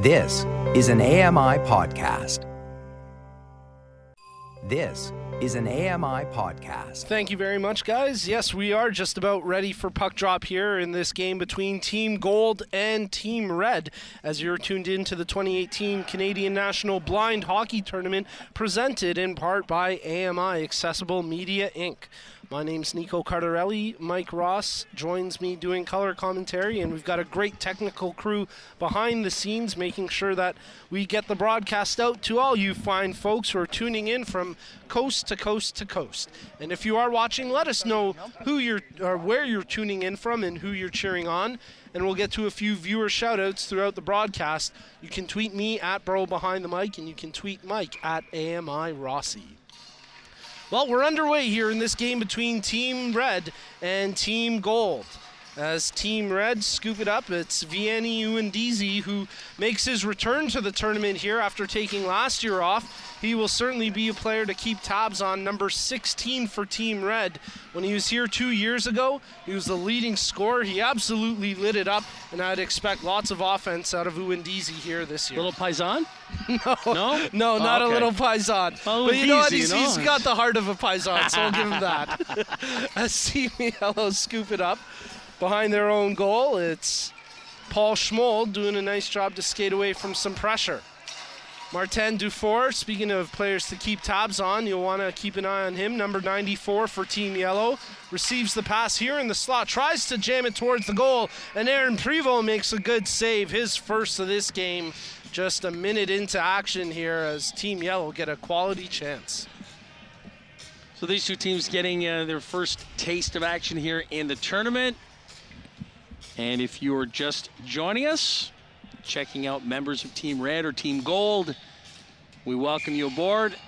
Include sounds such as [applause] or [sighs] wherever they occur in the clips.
This is an AMI podcast. This is an AMI podcast. Thank you very much, guys. Yes, we are just about ready for puck drop here in this game between Team Gold and Team Red as you're tuned in to the 2018 Canadian National Blind Hockey Tournament presented in part by AMI Accessible Media Inc. My name's Nico Cardarelli. Mike Ross joins me doing color commentary, and we've got a great technical crew behind the scenes making sure that we get the broadcast out to all you fine folks who are tuning in from coast to coast to coast. And if you are watching, let us know who you're or where you're tuning in from and who you're cheering on. And we'll get to a few viewer shoutouts throughout the broadcast. You can tweet me at Burrow Behind the Mic, and you can tweet Mike at AMI Rossi. Well, we're underway here in this game between Team Red and Team Gold. As Team Red scoop it up, it's Vianney Uendizi who makes his return to the tournament here after taking last year off. He will certainly be a player to keep tabs on, number 16 for Team Red. When he was here two years ago, he was the leading scorer. He absolutely lit it up, and I'd expect lots of offense out of Uendizi here this year. Little Paisan? [laughs] No, No? no, oh, not Oh, okay. a little paisan. Oh, but you know what? He's, you know. he's got the heart of a paisan, so I'll give him that. [laughs] As Team Yellow scoop it up behind their own goal, it's Paul Schmold doing a nice job to skate away from some pressure. Martin Dufour, speaking of players to keep tabs on, you'll want to keep an eye on him. Number 94 for Team Yellow receives the pass here in the slot, tries to jam it towards the goal, and Aaron Prevost makes a good save, his first of this game. Just a minute into action here as Team Yellow get a quality chance. So these two teams getting uh, their first taste of action here in the tournament. And if you're just joining us, checking out members of Team Red or Team Gold, we welcome you aboard. Going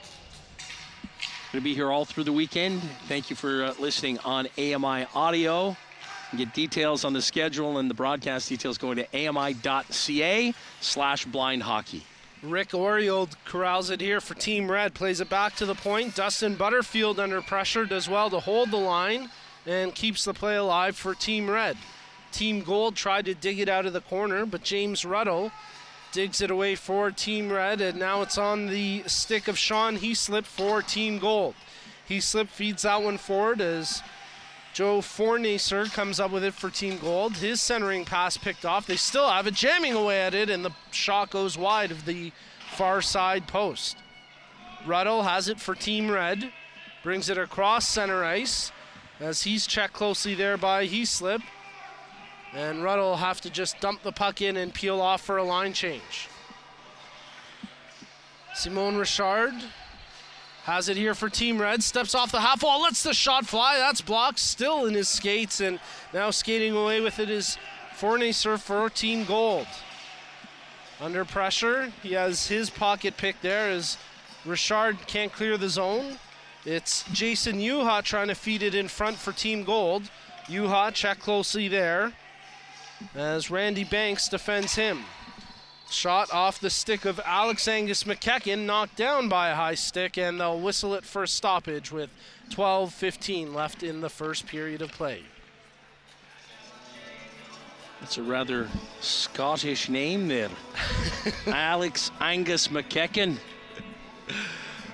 to be here all through the weekend. Thank you for uh, listening on AMI Audio. Get details on the schedule and the broadcast details going to ami.ca slash blind hockey. Rick Oriold corrals it here for Team Red, plays it back to the point. Dustin Butterfield under pressure does well to hold the line and keeps the play alive for Team Red. Team Gold tried to dig it out of the corner, but James Ruddle digs it away for Team Red, and now it's on the stick of Sean Heaslip for Team Gold. Heaslip feeds that one forward as Joe Fornacer comes up with it for Team Gold. His centering pass picked off. They still have it, jamming away at it, and the shot goes wide of the far side post. Ruddle has it for Team Red, brings it across center ice as he's checked closely there by Heaslip. And Ruddle will have to just dump the puck in and peel off for a line change. Simone Richard has it here for Team Red. Steps off the half wall, lets the shot fly. That's blocked. Still in his skates, and now skating away with it is Fornacer for Team Gold. Under pressure, he has his pocket pick there as Richard can't clear the zone. It's Jason Yuha trying to feed it in front for Team Gold. Yuha check closely there as Randy Banks defends him. Shot off the stick of Alex Angus McKechnie, knocked down by a high stick, and they'll whistle it for a stoppage with 12 15 left in the first period of play. That's a rather Scottish name there. [laughs] Alex Angus McKechnie.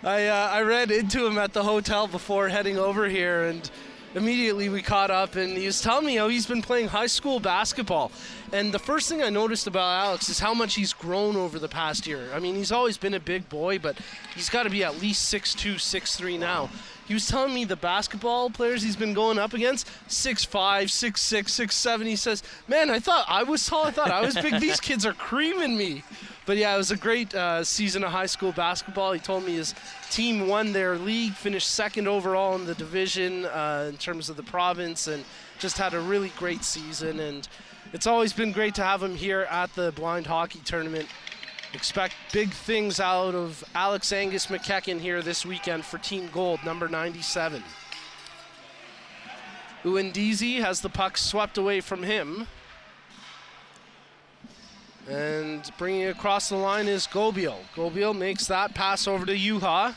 I, uh, I ran into him at the hotel before heading over here, and immediately we caught up, and he was telling me how he's been playing high school basketball. And the first thing I noticed about Alex is how much he's grown over the past year. I mean, he's always been a big boy, but he's got to be at least 6'2, 6'3 now. He was telling me the basketball players he's been going up against, 6'5, 6'6, 6'7. He says, Man, I thought I was tall. I thought I was big. These kids are creaming me. But yeah, it was a great uh, season of high school basketball. He told me his team won their league, finished second overall in the division uh, in terms of the province, and just had a really great season. And it's always been great to have him here at the blind hockey tournament. Expect big things out of Alex Angus McKechnie here this weekend for Team Gold, number 97. Uendizi has the puck swept away from him. And bringing it across the line is Gobiel. Gobiel makes that pass over to Yuha.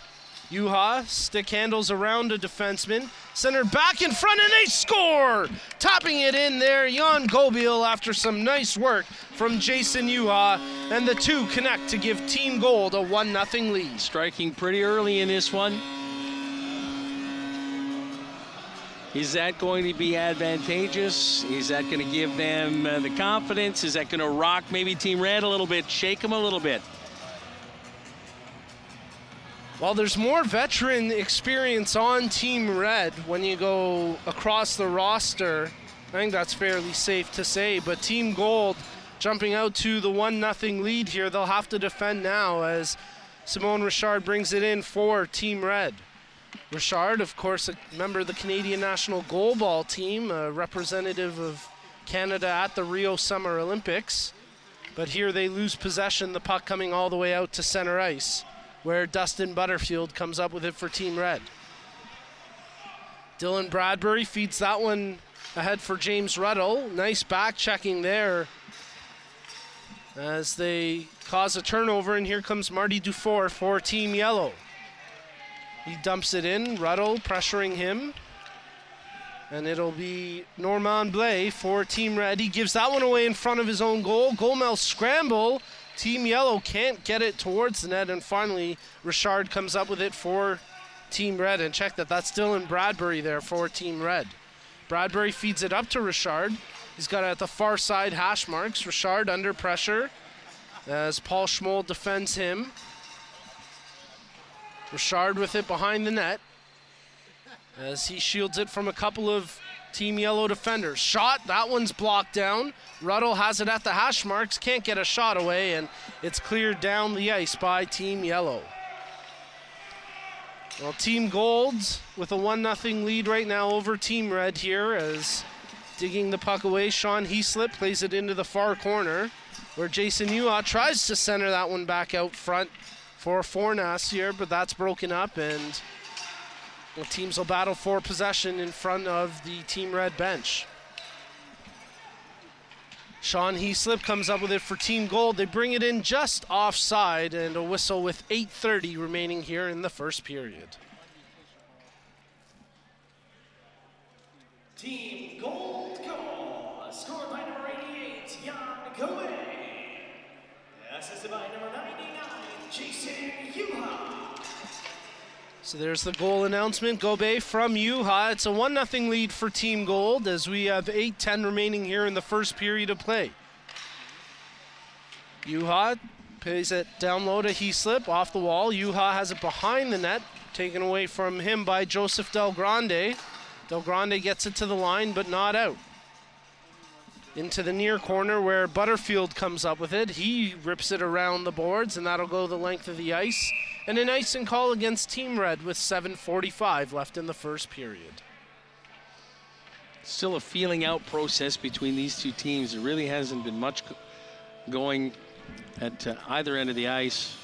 Yuha stick handles around a defenseman, center back in front, and they score! Topping it in there, Jan Gobil after some nice work from Jason Yuha, and the two connect to give Team Gold a 1 0 lead. Striking pretty early in this one. Is that going to be advantageous? Is that going to give them uh, the confidence? Is that going to rock maybe Team Red a little bit, shake them a little bit? Well, there's more veteran experience on Team Red when you go across the roster. I think that's fairly safe to say. But Team Gold jumping out to the 1 0 lead here. They'll have to defend now as Simone Richard brings it in for Team Red. Richard, of course, a member of the Canadian national goalball team, a representative of Canada at the Rio Summer Olympics. But here they lose possession, the puck coming all the way out to center ice, where Dustin Butterfield comes up with it for Team Red. Dylan Bradbury feeds that one ahead for James Ruddle. Nice back checking there as they cause a turnover, and here comes Marty Dufour for Team Yellow. He dumps it in, Ruddle pressuring him. And it'll be Norman Blay for Team Red. He gives that one away in front of his own goal. Goalmouth scramble. Team Yellow can't get it towards the net. And finally, Richard comes up with it for Team Red. And check that, that's still in Bradbury there for Team Red. Bradbury feeds it up to Richard. He's got it at the far side hash marks. Richard under pressure as Paul Schmoll defends him. Richard with it behind the net as he shields it from a couple of Team Yellow defenders. Shot, that one's blocked down. Ruddle has it at the hash marks, can't get a shot away, and it's cleared down the ice by Team Yellow. Well, Team Gold with a 1 0 lead right now over Team Red here as digging the puck away. Sean Heaslip plays it into the far corner where Jason Yuha tries to center that one back out front for Fornas here, but that's broken up, and the teams will battle for possession in front of the Team Red bench. Sean Heaslip comes up with it for Team Gold. They bring it in just offside, and a whistle with 8.30 remaining here in the first period. Team Gold goal, scored by number 88, Jan Goe. Assisted by number 99, Jason Yuha. So there's the goal announcement. Gobe from Yuha. It's a 1 0 lead for Team Gold as we have 8 10 remaining here in the first period of play. Yuha plays it down low to Heaslip off the wall. Yuha has it behind the net, taken away from him by Joseph Del Grande. Del Grande gets it to the line, but not out. Into the near corner where Butterfield comes up with it. He rips it around the boards, and that'll go the length of the ice. And an icing call against Team Red with 7.45 left in the first period. Still a feeling out process between these two teams. There really hasn't been much going at uh, either end of the ice,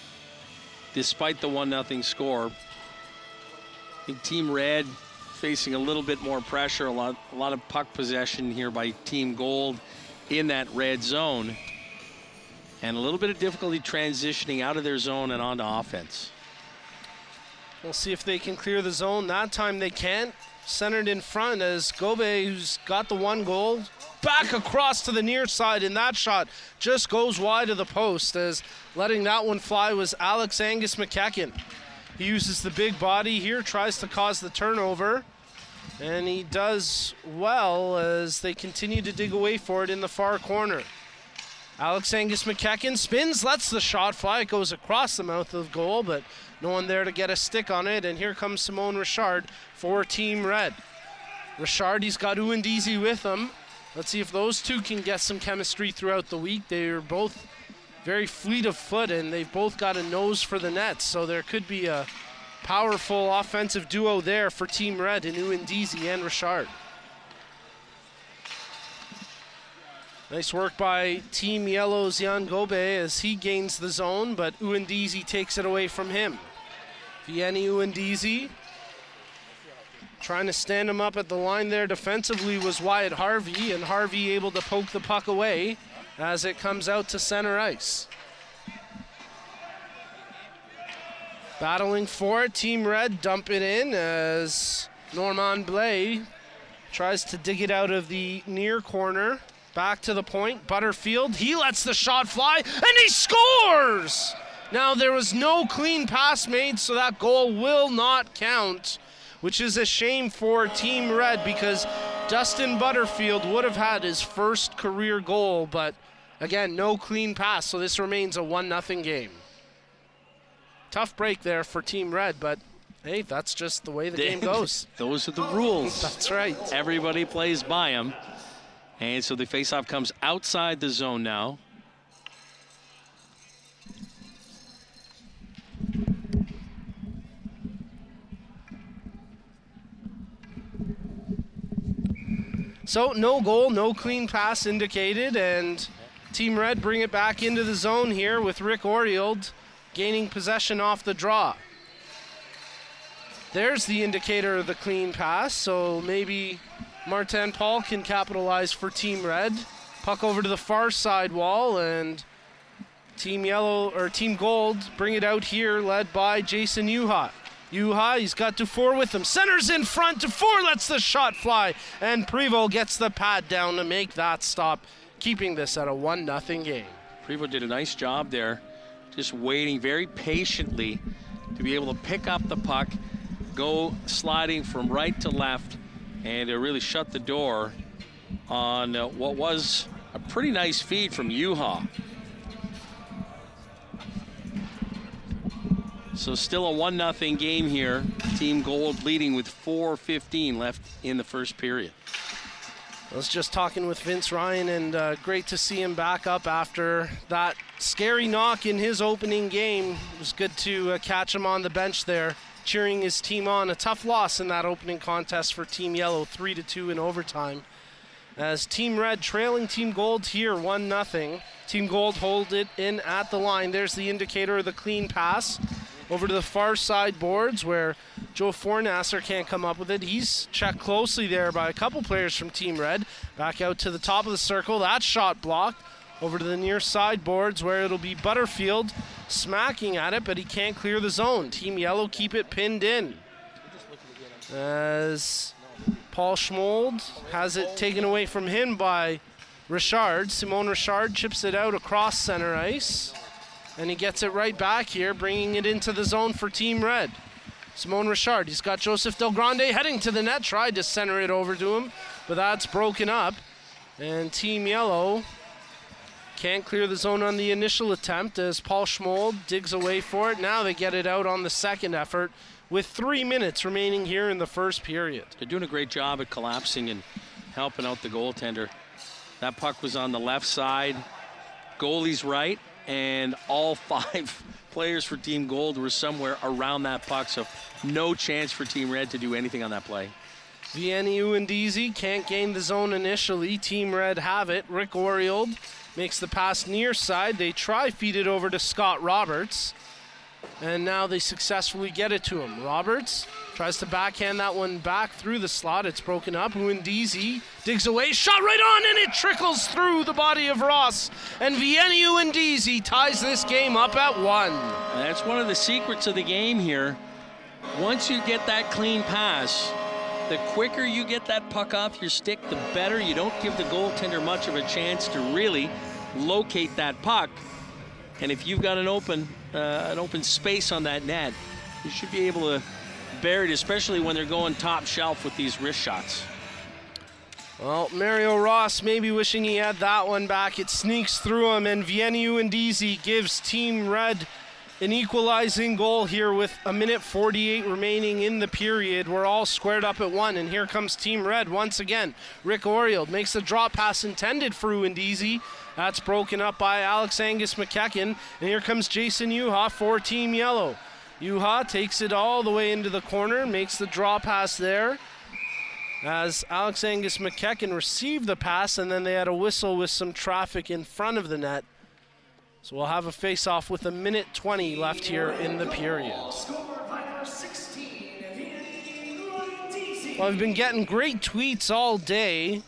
despite the 1 0 score. I think Team Red facing a little bit more pressure, a lot, a lot of puck possession here by Team Gold in that red zone, and a little bit of difficulty transitioning out of their zone and onto offense. We'll see if they can clear the zone. That time they can't. Centered in front as Gobe, who's got the one goal, back across to the near side, and that shot just goes wide of the post as letting that one fly was Alex Angus McKechnie. He uses the big body here, tries to cause the turnover, and he does well as they continue to dig away for it in the far corner. Alex Angus McKechnie spins, lets the shot fly. It goes across the mouth of the goal, but no one there to get a stick on it. And here comes Simone Richard for Team Red. Richard, he's got Uindizi with him. Let's see if those two can get some chemistry throughout the week. They're both very fleet of foot, and they've both got a nose for the net. So there could be a powerful offensive duo there for Team Red in Uindizi and Richard. Nice work by Team Yellow's Jan Gobe as he gains the zone, but Uindizi takes it away from him. Vieni Uindizi trying to stand him up at the line there defensively was Wyatt Harvey, and Harvey able to poke the puck away as it comes out to center ice. Battling for it, Team Red dump it in as Norman Blay tries to dig it out of the near corner. Back to the point, Butterfield, he lets the shot fly, and he scores! Now, there was no clean pass made, so that goal will not count, which is a shame for Team Red because Dustin Butterfield would have had his first career goal, but again, no clean pass, so this remains a 1 0 game. Tough break there for Team Red, but hey, that's just the way the game [laughs] goes. Those are the rules. [laughs] That's right. Everybody plays by them. And so the faceoff comes outside the zone now. So no goal, no clean pass indicated, and Team Red bring it back into the zone here with Rick Orield gaining possession off the draw. There's the indicator of the clean pass, so maybe Martin Paul can capitalize for Team Red. Puck over to the far side wall, and Team Yellow or Team Gold bring it out here, led by Jason Yuha. Yuha, he's got Dufour with him. Centers in front. Dufour lets the shot fly, and Prevost gets the pad down to make that stop, keeping this at a 1 0 game. Prevost did a nice job there, just waiting very patiently to be able to pick up the puck, go sliding from right to left, and to really shut the door on uh, what was a pretty nice feed from Yuha. So still a 1 0 game here. Team Gold leading with 4.15 left in the first period. I was just talking with Vince Ryan, and uh, great to see him back up after that scary knock in his opening game. It was good to uh, catch him on the bench there, cheering his team on. A tough loss in that opening contest for Team Yellow, 3 to 2 in overtime. As Team Red trailing Team Gold here, 1 0. Team Gold hold it in at the line. There's the indicator of the clean pass over to the far side boards where Joe Fornasser can't come up with it. He's checked closely there by a couple players from Team Red. Back out to the top of the circle. That shot blocked. Over to the near side boards where it'll be Butterfield smacking at it, but he can't clear the zone. Team Yellow keep it pinned in. As Paul Schmold has it taken away from him by Richard. Simone Richard chips it out across center ice. And he gets it right back here, bringing it into the zone for Team Red. Simone Richard, he's got Joseph Del Grande heading to the net, tried to center it over to him, but that's broken up. And Team Yellow can't clear the zone on the initial attempt as Paul Schmold digs away for it. Now they get it out on the second effort with three minutes remaining here in the first period. They're doing a great job at collapsing and helping out the goaltender. That puck was on the left side, goalie's right, and all [laughs] five players for Team Gold were somewhere around that puck, so no chance for Team Red to do anything on that play. Vianney Uendizi can't gain the zone initially. Team Red have it. Rick Orield makes the pass near side. They try feed it over to Scott Roberts. And now they successfully get it to him. Roberts tries to backhand that one back through the slot. It's broken up. Uendizi digs away, shot right on, and it trickles through the body of Ross. And Vianney Uendizi ties this game up at one. And that's one of the secrets of the game here. Once you get that clean pass, the quicker you get that puck off your stick, the better. You don't give the goaltender much of a chance to really locate that puck. And if you've got an open, uh, an open space on that net, you should be able to it, especially when they're going top shelf with these wrist shots. Well, Mario Ross maybe wishing he had that one back. It sneaks through him, and Vianney Uendizi gives Team Red an equalizing goal here with a minute 48 remaining in the period. We're all squared up at one, and here comes Team Red once again. Rick Orield makes the drop pass intended for Uendizi. That's broken up by Alex Angus McKechnie, and here comes Jason Yuha for Team Yellow. Yuha takes it all the way into the corner, makes the draw pass there. As Alex Angus McKechnie received the pass, and then they had a whistle with some traffic in front of the net. So we'll have a face-off with a minute 20 left here in the period. Scored by number 16, Vianney Uendizi. Well, I've been getting great tweets all day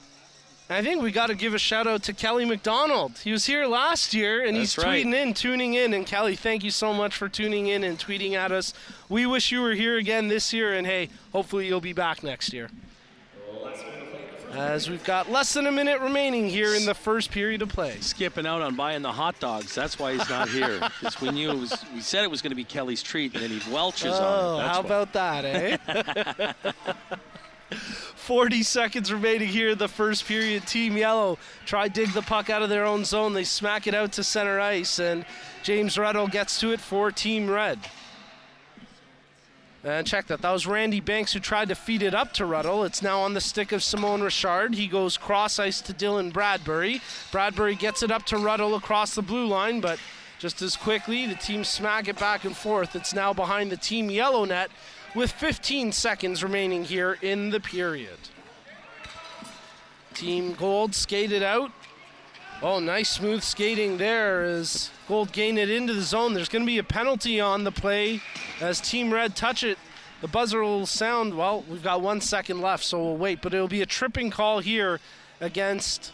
I think we got to give a shout out to Kelly McDonald. He was here last year and he's That's right. tweeting in, tuning in. And Kelly, thank you so much for tuning in and tweeting at us. We wish you were here again this year, and hey, hopefully you'll be back next year. As we've got less than a minute remaining here in the first period of play. Skipping out on buying the hot dogs. That's why he's not here. Because we knew it was. We said it was going to be Kelly's treat, and then he welches Oh, on it. That's how why. about that, eh? [laughs] [laughs] 40 seconds remaining here in the first period. Team Yellow try dig the puck out of their own zone. They smack it out to center ice, and James Ruddle gets to it for Team Red. And check that. That was Randy Banks who tried to feed it up to Ruddle. It's now on the stick of Simone Richard. He goes cross ice to Dylan Bradbury. Bradbury gets it up to Ruddle across the blue line, but just as quickly, the team smack it back and forth. It's now behind the Team Yellow net with 15 seconds remaining here in the period. Team Gold skated out. Oh, nice smooth skating there as Gold gained it into the zone. There's going to be a penalty on the play as Team Red touch it. The buzzer will sound, well, we've got one second left, so we'll wait. But it'll be a tripping call here against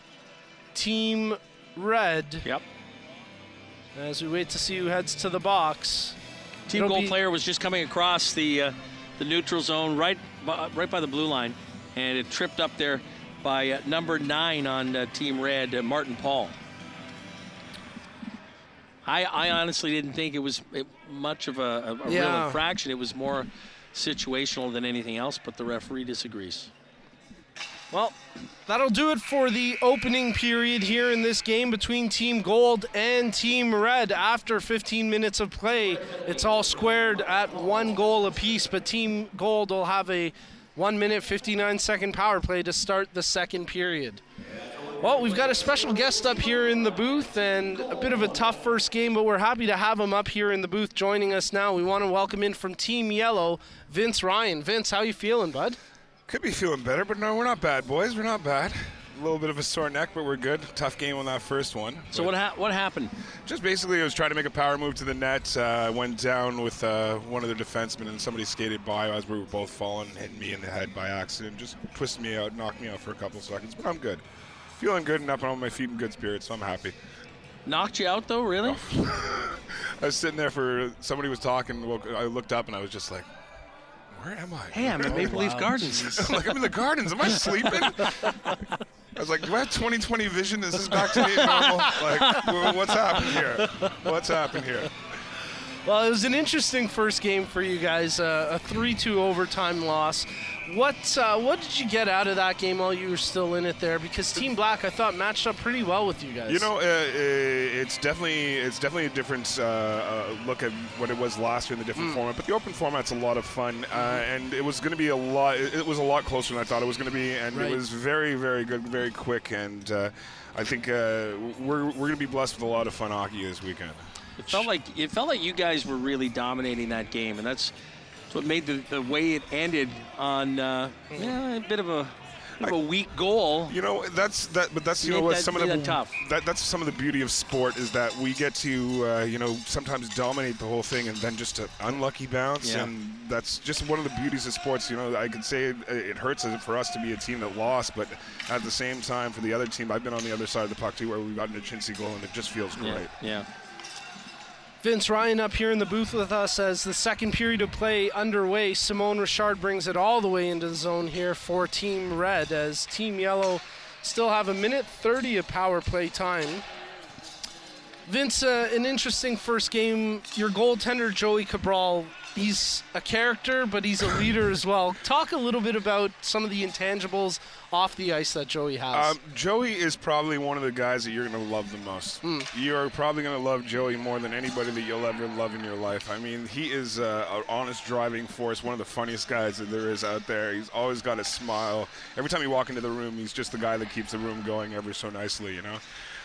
Team Red Yep. as we wait to see who heads to the box. Team It'll goal be- player was just coming across the uh, the neutral zone, right by, right by the blue line, and it tripped up there by uh, number nine on uh, Team Red, uh, Martin Paul. I, I honestly didn't think it was it, much of a, a, a real Yeah. infraction. It was more situational than anything else, but the referee disagrees. Well, that'll do it for the opening period here in this game between Team Gold and Team Red. After 15 minutes of play, it's all squared at one goal apiece, but Team Gold will have a 1 minute 59 second power play to start the second period. Well, we've got a special guest up here in the booth and a bit of a tough first game, but we're happy to have him up here in the booth joining us now. We want to welcome in from Team Yellow, Vince Ryan. Vince, how you feeling, bud? Could be feeling better, but no, we're not bad, boys. We're not bad. A little bit of a sore neck, but we're good. Tough game on that first one. So But what ha- what happened? Just basically, I was trying to make a power move to the net. Uh, went down with uh, one of the defensemen, and somebody skated by as we were both falling, hitting me in the head by accident. Just twisted me out, knocked me out for a couple seconds, but I'm good. Feeling good and up on my feet in good spirits, so I'm happy. Knocked you out though, really? [laughs] I was sitting there for somebody was talking. woke- I looked up and I was just like, "Where am I?" Hey, I'm at Maple Leaf Gardens. [laughs] like I'm in the gardens. Am I sleeping? I was like, do I have 20/20 vision? Is this back to being normal? Like, what's happened here? What's happened here? Well, it was an interesting first game for you guys, uh, a 3-2 overtime loss. What uh, what did you get out of that game while you were still in it there? Because Team Black, I thought, matched up pretty well with you guys. You know, uh, uh, it's definitely it's definitely a different uh, uh, look at what it was last year in the different format. But the open format's a lot of fun, uh, and it was going to be a lot. It it was a lot closer than I thought it was going to be, and Right. it was very, very good, very quick, and uh, I think uh, we're we're going to be blessed with a lot of fun hockey this weekend. It felt like it felt like you guys were really dominating that game, and that's, what made the, the way it ended on uh, yeah, a bit of a, weak goal. You know, that's that, but that's you know what that- some of the that tough. That, that's some of the beauty of sport is that we get to uh, you know sometimes dominate the whole thing and then just an unlucky bounce, Yeah. and that's just one of the beauties of sports. You know, I could say it, it hurts for us to be a team that lost, but at the same time, for the other team, I've been on the other side of the puck too, where we've gotten a chintzy goal, and it just feels Yeah, great. yeah. Vince Ryan up here in the booth with us as the second period of play underway. Simone Richard brings it all the way into the zone here for Team Red as Team Yellow still have a minute 30 of power play time. Vince, uh, an interesting first game. Your goaltender, Joey Cabral, he's a character, but he's a leader as well. Talk a little bit about some of the intangibles off the ice that Joey has. Um, Joey is probably one of the guys that you're going to love the most. Hmm. You're probably going to love Joey more than anybody that you'll ever love in your life. I mean, he is uh, an honest driving force, one of the funniest guys that there is out there. He's always got a smile. Every time you walk into the room, he's just the guy that keeps the room going ever so nicely, you know?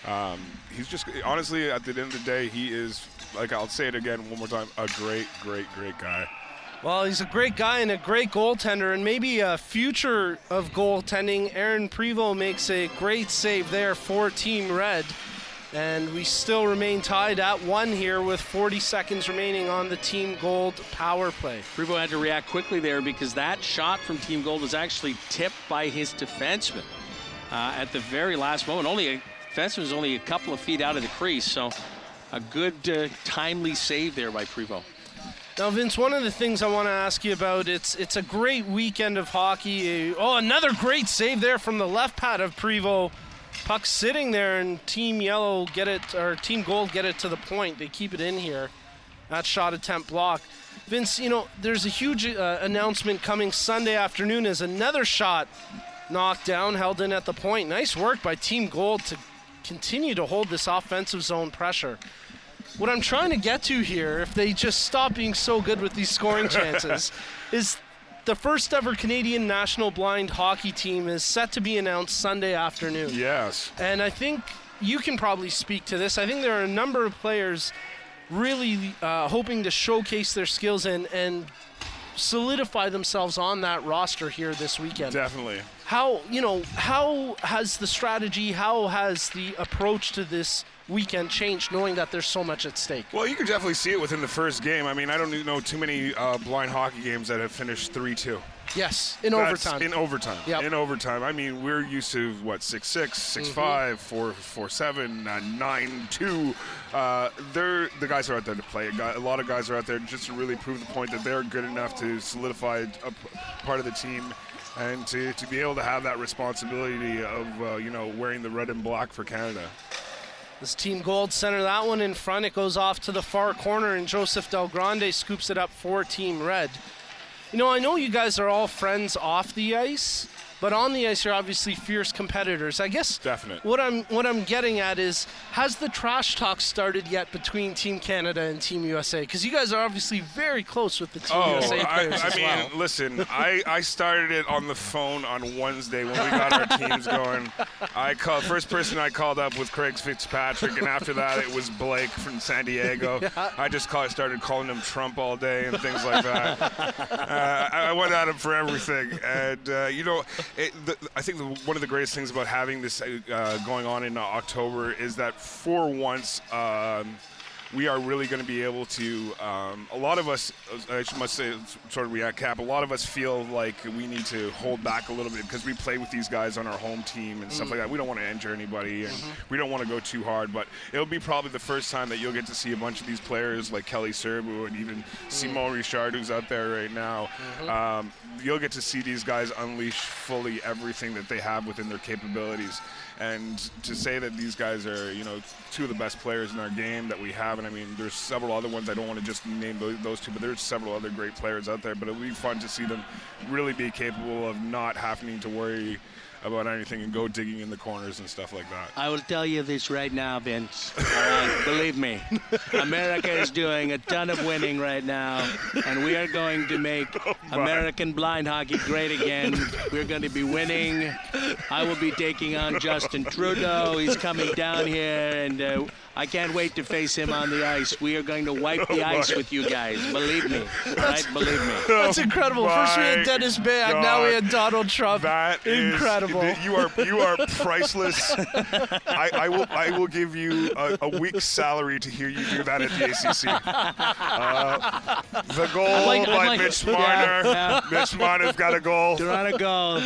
Um, he's just, honestly, at the end of the day, he is, like I'll say it again one more time, a great, great, great guy. Well, he's a great guy and a great goaltender, and maybe a future of goaltending. Aaron Prevost makes a great save there for Team Red, and we still remain tied at one here with 40 seconds remaining on the Team Gold power play. Prevo had to react quickly there because that shot from Team Gold was actually tipped by his defenseman. uh, at the very last moment. Only a fence was only a couple of feet out of the crease, so a good uh, timely save there by Prevo. Now, Vince, one of the things I want to ask you about it's it's a great weekend of hockey. Oh, another great save there from the left pad of Prevo. Puck sitting there, and Team Yellow get it or Team Gold get it to the point. They keep it in here. That shot attempt block. Vince, you know, there's a huge uh, announcement coming Sunday afternoon as another shot knocked down, held in at the point. Nice work by Team Gold to continue to hold this offensive zone pressure. What I'm trying to get to here, if they just stop being so good with these scoring [laughs] chances, is the first ever Canadian national blind hockey team is set to be announced Sunday afternoon. Yes. And I think you can probably speak to this. I think there are a number of players really uh, hoping to showcase their skills and, and solidify themselves on that roster here this weekend. Definitely. How you know how has the strategy, how has the approach to this weekend changed, knowing that there's so much at stake? Well, you can definitely see it within the first game. I mean, I don't know too many uh, blind hockey games that have finished 3 2. Yes, in That's overtime. In overtime. Yep. In overtime. I mean, we're used to what six six, six Mm-hmm. five, four four seven, uh, nine two. Uh, they're the guys are out there to play. A, lot of guys are out there just to really prove the point that they're good enough to solidify a p- part of the team. And to, to be able to have that responsibility of uh, you know wearing the red and black for Canada. This team gold center that one in front. It goes off to the far corner, and Joseph Del Grande scoops it up for Team Red. You know, I know you guys are all friends off the ice, but on the ice you're obviously fierce competitors. I guess Definite. what I'm what I'm getting at is has the trash talk started yet between Team Canada and Team USA? Because you guys are obviously very close with the Team Oh, USA I, players I as mean, well. listen, I, I started it on the phone on Wednesday when we got our teams going. I called first person I called up was Craig Fitzpatrick, and after that it was Blake from San Diego. [laughs] I just call, started calling him Trump all day and things like that. uh, I, I went at him for everything, and uh, you know, it, the, I think the, one of the greatest things about having this uh, going on in October is that for once. Um, we are really going to be able to. Um, a lot of us, uh, I must say, sort of recap. A lot of us feel like we need to hold back a little bit because we play with these guys on our home team and stuff like mm. that. We don't want to injure anybody and mm-hmm. we don't want to go too hard. But it'll be probably the first time that you'll get to see a bunch of these players like Kelly Serbu and even mm. Simon Richard, who's out there right now. Mm-hmm. Um, you'll get to see these guys unleash fully everything that they have within their capabilities. And to say that these guys are, you know, two of the best players in our game that we have, and I mean, there's several other ones. I don't want to just name those, two, but there's several other great players out there. But it'll be fun to see them really be capable of not having to worry about anything and go digging in the corners and stuff like that. I will tell you this right now, Vince. Right, [laughs] believe me, America is doing a ton of winning right now, and we are going to make [laughs] American blind hockey great again. We're going to be winning. I will be taking on Justin Trudeau. He's coming down here, and uh, I can't wait to face him on the ice. We are going to wipe the ice with you guys. Believe me. All right, believe me. That's incredible. First we had Dennis Bag, now we had Donald Trump. That is- incredible. you are you are priceless. I, I will I will give you a, a week's salary to hear you do that at the ACC. Uh, the goal like- by like- Mitch yeah, Marner. yeah. Mitch Marner's got a goal. They're on a goal.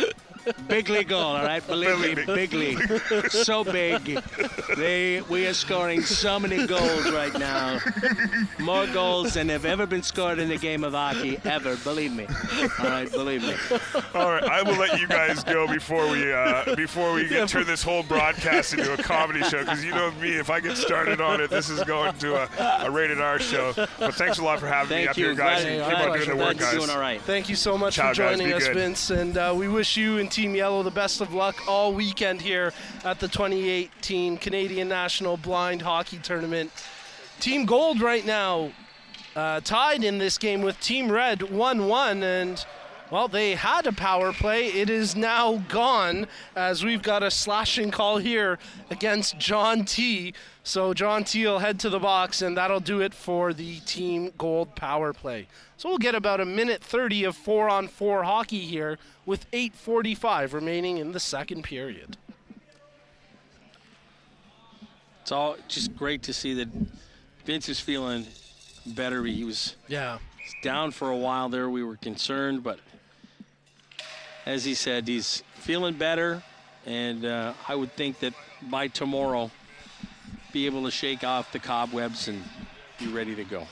Big league goal, all right? Believe me, Big big league. So big. They we are scoring so many goals right now. More goals than have ever been scored in the game of hockey ever. Believe me. All right, believe me. All right, I will let you guys go before we uh, before we get, turn this whole broadcast into a comedy show. Because you know me, if I get started on it, this is going to a, a rated R show. But thanks a lot for having me Thank up you. here, guys. Glad- Keep on doing the work, guys. Doing all right. Thank you so much Ciao, for joining Be us, good. Vince. And uh, we wish you and Team Yellow the best of luck all weekend here at the 2018 Canadian National Blind Hockey Tournament. Team Gold right now uh, tied in this game with Team Red 1 1. And, well, they had a power play. It is now gone as we've got a slashing call here against John T. So John T will head to the box, and that'll do it for the Team Gold power play. So we'll get about a minute 30 of four on four hockey here with 8.45 remaining in the second period. It's all just great to see that Vince is feeling better. He was Yeah. down for a while there. We were concerned, but as he said, he's feeling better. And uh, I would think that by tomorrow, be able to shake off the cobwebs and be ready to go.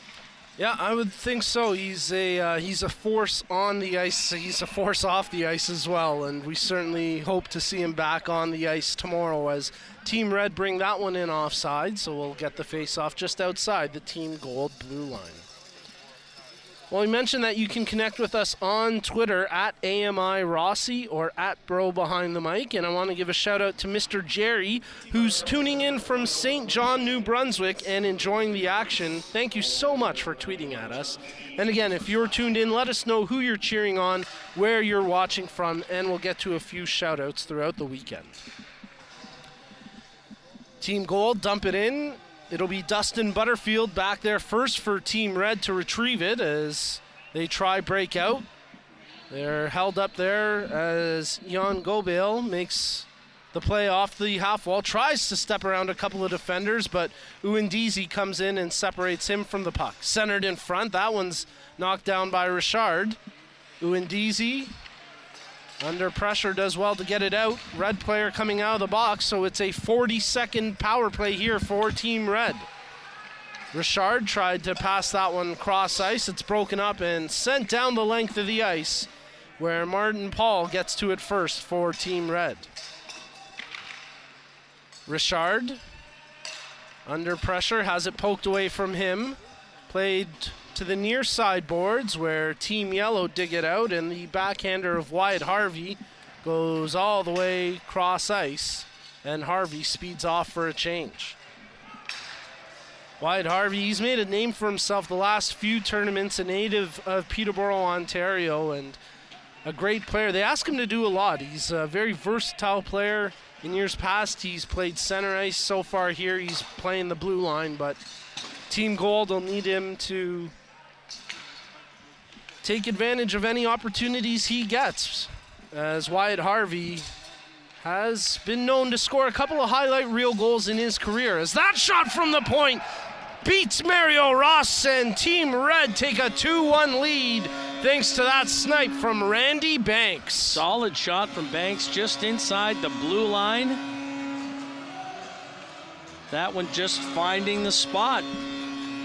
Yeah, I would think so. He's a uh, he's a force on the ice. He's a force off the ice as well, and we certainly hope to see him back on the ice tomorrow as Team Red bring that one in offside. So we'll get the face off just outside the Team Gold blue line. Well, we mentioned that you can connect with us on Twitter at AMI Rossi or at Bro Behind the Mic. And I want to give a shout out to Mr. Jerry, who's tuning in from St. John, New Brunswick, and enjoying the action. Thank you so much for tweeting at us. And again, if you're tuned in, let us know who you're cheering on, where you're watching from, and we'll get to a few shout outs throughout the weekend. Team Gold, dump it in. It'll be Dustin Butterfield back there first for Team Red to retrieve it as they try breakout. They're held up there as Jan Gobel makes the play off the half wall, tries to step around a couple of defenders, but Uindizi comes in and separates him from the puck. Centered in front, that one's knocked down by Richard. Uindizi under pressure does well to get it out. Red player coming out of the box, so it's a 40 second power play here for Team Red. Richard tried to pass that one cross ice. It's broken up and sent down the length of the ice, where Martin Paul gets to it first for Team Red. Richard, under pressure, has it poked away from him. Played to the near side boards where Team Yellow dig it out, and the backhander of Wyatt Harvey goes all the way cross ice, and Harvey speeds off for a change. Wyatt Harvey, he's made a name for himself the last few tournaments, a native of Peterborough, Ontario, and a great player. They ask him to do a lot. He's a very versatile player. In years past, he's played center ice. So far here, he's playing the blue line, but Team Gold will need him to take advantage of any opportunities he gets, as Wyatt Harvey has been known to score a couple of highlight reel goals in his career. As that shot from the point beats Mario Ross, and Team Red take a 2 1 lead thanks to that snipe from Randy Banks. Solid shot from Banks just inside the blue line. That one just finding the spot.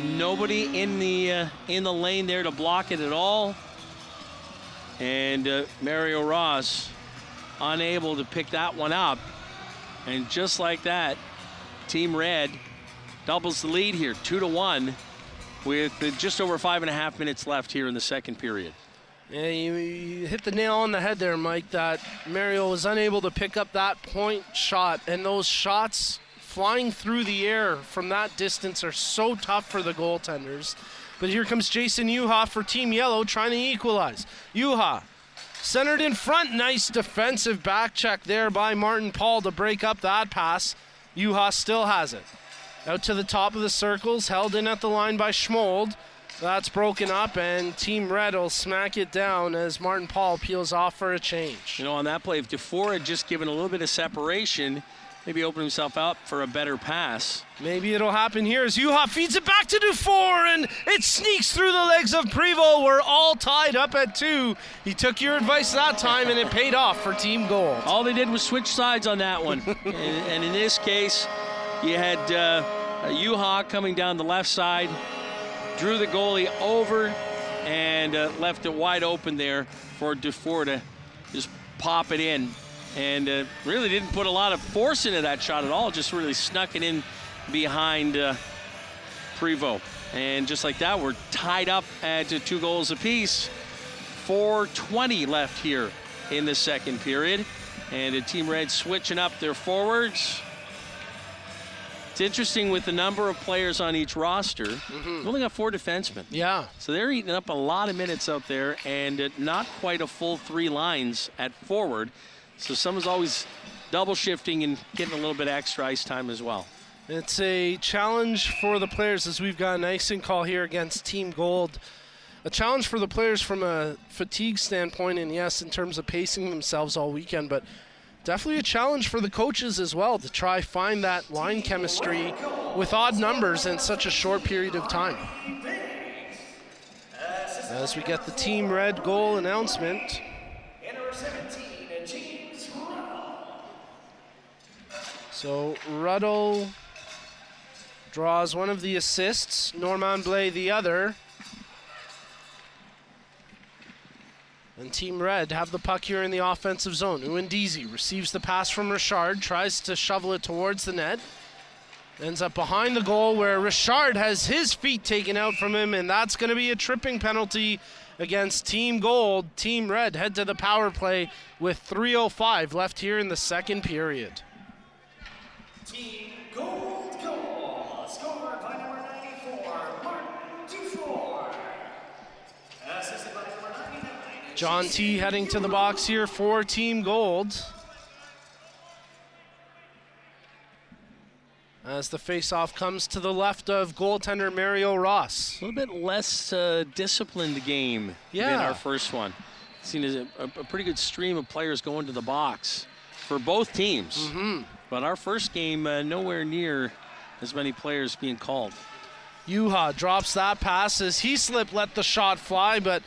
Nobody in the uh, in the lane there to block it at all. And uh, Mario Ross unable to pick that one up. And just like that, Team Red doubles the lead here, two to one, with uh, just over five and a half minutes left here in the second period. Yeah, you, you hit the nail on the head there, Mike. That Mario was unable to pick up that point shot, and those shots flying through the air from that distance are so tough for the goaltenders. But here comes Jason Yuha for Team Yellow trying to equalize. Yuha centered in front. Nice defensive back check there by Martin Paul to break up that pass. Yuha still has it. Out to the top of the circles, held in at the line by Schmold. That's broken up, and Team Red will smack it down as Martin Paul peels off for a change. You know, on that play, if Dufour had just given a little bit of separation, maybe open himself up for a better pass. Maybe it'll happen here as Yuha feeds it back to Dufour and it sneaks through the legs of Prevost. We're all tied up at two. He took your advice that time and it paid off for Team Gold. All they did was switch sides on that one. [laughs] and, and, in this case, you had uh, coming down the left side, drew the goalie over, and uh, left it wide open there for Dufour to just pop it in and uh, really didn't put a lot of force into that shot at all. Just really snuck it in behind uh, Prevost. And just like that, we're tied up at two goals apiece. 4:20 left here in the second period, and the Team Red switching up their forwards. It's interesting with the number of players on each roster. Mm-hmm. Only got four defensemen. Yeah. So they're eating up a lot of minutes out there, and uh, not quite a full three lines at forward. So someone's always double shifting and getting a little bit extra ice time as well. It's a challenge for the players as we've got an icing call here against Team Gold. A challenge for the players from a fatigue standpoint, and yes, in terms of pacing themselves all weekend, but definitely a challenge for the coaches as well to try find that line chemistry with odd numbers in such a short period of time. As we get the Team Red goal announcement. So Ruddle draws one of the assists, Norman Blay the other. And Team Red have the puck here in the offensive zone. Uindizi receives the pass from Richard, tries to shovel it towards the net. Ends up behind the goal where Richard has his feet taken out from him, and that's going to be a tripping penalty against Team Gold. Team Red head to the power play with 3.05 left here in the second period. Team Gold goal, scored by number 94, Martin Dufour. Assisted by number 99, John T heading to the box here for Team Gold. As the faceoff comes to the left of goaltender Mario Ross. A little bit less uh, disciplined game than our first one. Seen as a, a, a pretty good stream of players going to the box for both teams. Mm-hmm. But our first game, uh, nowhere near as many players being called. Yuha drops that pass as he slipped, let the shot fly, but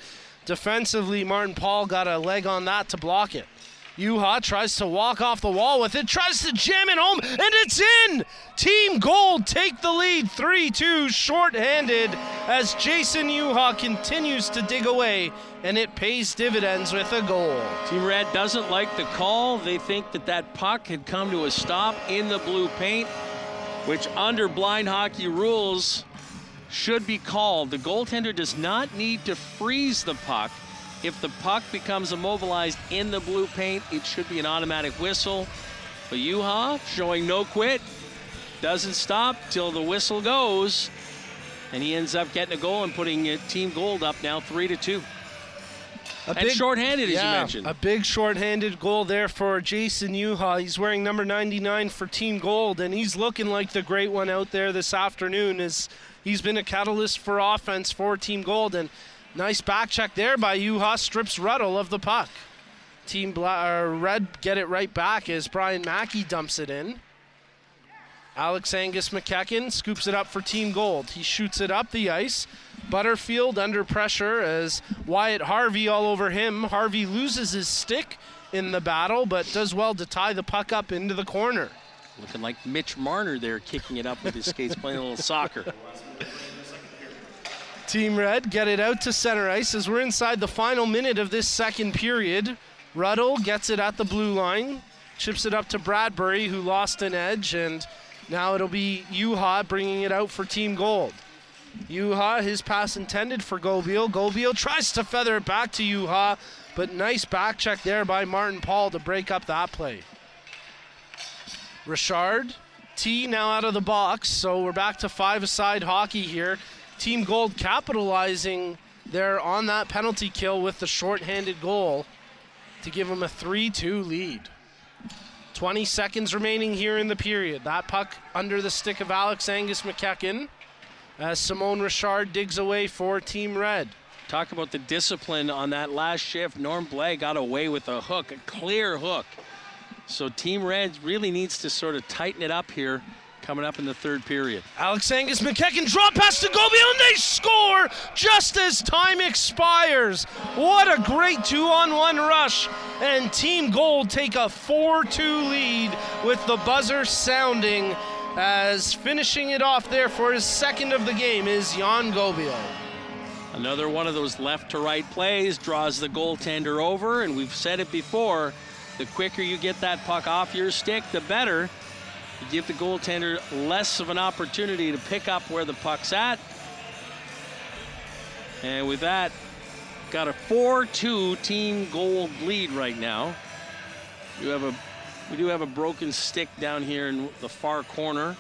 defensively, Martin Paul got a leg on that to block it. Yuha tries to walk off the wall with it, tries to jam it home, and it's in! Team Gold take the lead 3 2 short-handed as Jason Yuha continues to dig away, and it pays dividends with a goal. Team Red doesn't like the call. They think that that puck had come to a stop in the blue paint, which under blind hockey rules should be called. The goaltender does not need to freeze the puck. If the puck becomes immobilized in the blue paint, it should be an automatic whistle. But Yuha showing no quit, doesn't stop till the whistle goes, and he ends up getting a goal and putting uh, Team Gold up now three to two. A And shorthanded, as you mentioned. A big shorthanded goal there for Jason Yuha. He's wearing number 99 for Team Gold, and he's looking like the great one out there this afternoon. As he's been a catalyst for offense for Team Gold, and nice back check there by Yuha strips Ruddle of the puck. Team Bla- uh, Red get it right back as Brian Mackey dumps it in. Alex Angus McKechnie scoops it up for Team Gold. He shoots it up the ice. Butterfield under pressure as Wyatt Harvey all over him. Harvey loses his stick in the battle, but does well to tie the puck up into the corner. Looking like Mitch Marner there, kicking it up with his skates, playing a little soccer. [laughs] Team Red get it out to center ice as we're inside the final minute of this second period. Ruddle gets it at the blue line, chips it up to Bradbury, who lost an edge, and now it'll be Yuha bringing it out for Team Gold. Yuha, his pass intended for Gobiel. Gobiel tries to feather it back to Yuha, but nice back check there by Martin Paul to break up that play. Richard, T now out of the box, so we're back to five-a-side hockey here. Team Gold capitalizing there on that penalty kill with the shorthanded goal to give them a 3-2 lead. 20 seconds remaining here in the period. That puck under the stick of Alex Angus McKechnie as Simone Richard digs away for Team Red. Talk about the discipline on that last shift. Norm Blay got away with a hook, a clear hook. So Team Red really needs to sort of tighten it up here coming up in the third period. Alex Angus McKechnie drop pass to Gobiel and they score just as time expires. What a great two on one rush. And Team Gold take a 4 2 lead with the buzzer sounding as finishing it off there for his second of the game is Jan Gobiel. Another one of those left to right plays draws the goaltender over, and we've said it before the quicker you get that puck off your stick, the better. You give the goaltender less of an opportunity to pick up where the puck's at. And with that, got a 4-2 Team Gold lead right now. You have a we do have a broken stick down here in the far corner.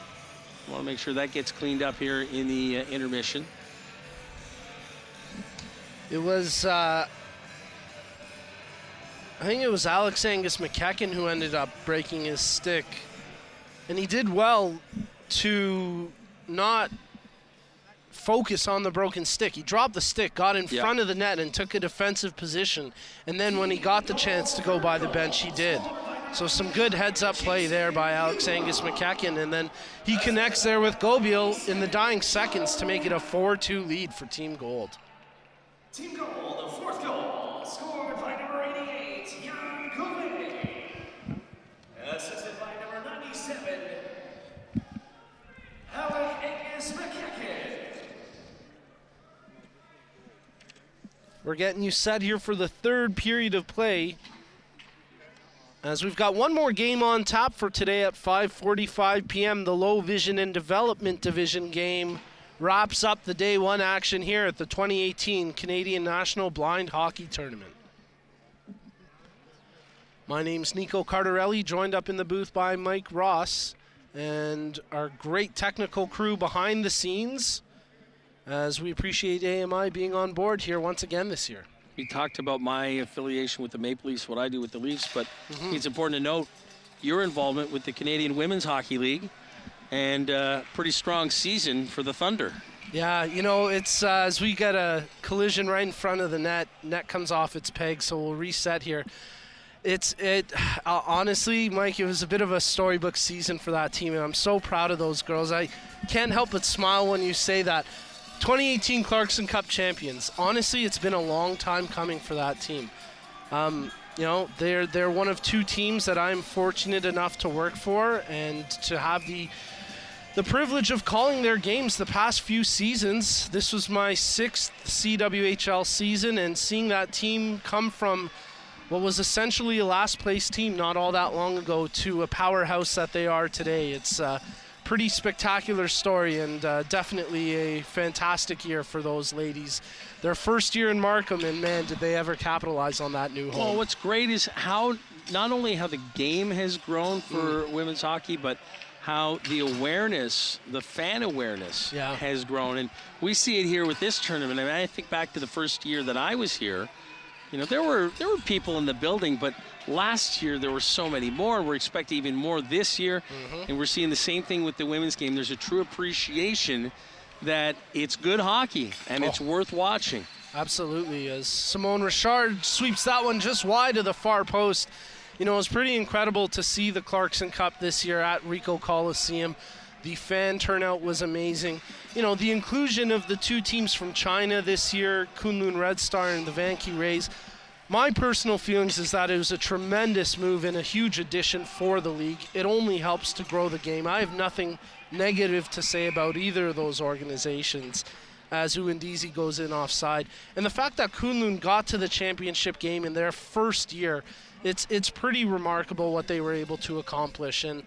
Want to make sure that gets cleaned up here in the uh, intermission. It was, uh, I think it was Alex Angus McKechnie who ended up breaking his stick. And he did well to not focus on the broken stick. He dropped the stick, got in Yeah. front of the net, and took a defensive position. And then when he got the chance to go by the bench, he did. So some good heads-up play there by Alex Angus McKechnie, and then he connects there with Gobiel in the dying seconds to make it a 4-2 lead for Team Gold. Team Gold, the fourth goal, scored by number 88, Jan Kovac. We're getting you set here for the third period of play. As we've got one more game on top for today at 5:45 p.m., the Low Vision and Development Division game wraps up the day one action here at the 2018 Canadian National Blind Hockey Tournament. My name's Nico Cardarelli, joined up in the booth by Mike Ross and our great technical crew behind the scenes as we appreciate AMI being on board here once again this year. We talked about my affiliation with the Maple Leafs, what I do with the Leafs, but it's important to note your involvement with the Canadian Women's Hockey League and uh, pretty strong season for the Thunder. Yeah, you know, it's uh, as we get a collision right in front of the net, net comes off its peg, so we'll reset here. It's it [sighs] uh, honestly, Mike. It was a bit of a storybook season for that team, and I'm so proud of those girls. I can't help but smile when you say that. 2018 Clarkson Cup champions. Honestly, it's been a long time coming for that team. Um, you know, they're they're one of two teams that I'm fortunate enough to work for and to have the the privilege of calling their games the past few seasons. This was my sixth CWHL season, and seeing that team come from what was essentially a last place team not all that long ago to a powerhouse that they are today. It's a pretty spectacular story and uh, definitely a fantastic year for those ladies. Their first year in Markham, and man, did they ever capitalize on that new home. Well, what's great is how not only how the game has grown for Mm. women's hockey, but how the awareness, the fan awareness, Yeah. has grown, and we see it here with this tournament. I mean, I think back to the first year that I was here. You know, there were there were people in the building, but last year there were so many more. We're expecting even more this year, Mm-hmm. and we're seeing the same thing with the women's game. There's a true appreciation that it's good hockey and it's Oh. worth watching. Absolutely, as Simone Richard sweeps that one just wide of the far post. You know, it was pretty incredible to see the Clarkson Cup this year at Ricoh Coliseum. The fan turnout was amazing. You know, the inclusion of the two teams from China this year, Kunlun Red Star and the Vanke Rays. My personal feelings is that it was a tremendous move and a huge addition for the league. It only helps to grow the game. I have nothing negative to say about either of those organizations as Uindizi goes in offside. And the fact that Kunlun got to the championship game in their first year, it's it's pretty remarkable what they were able to accomplish. And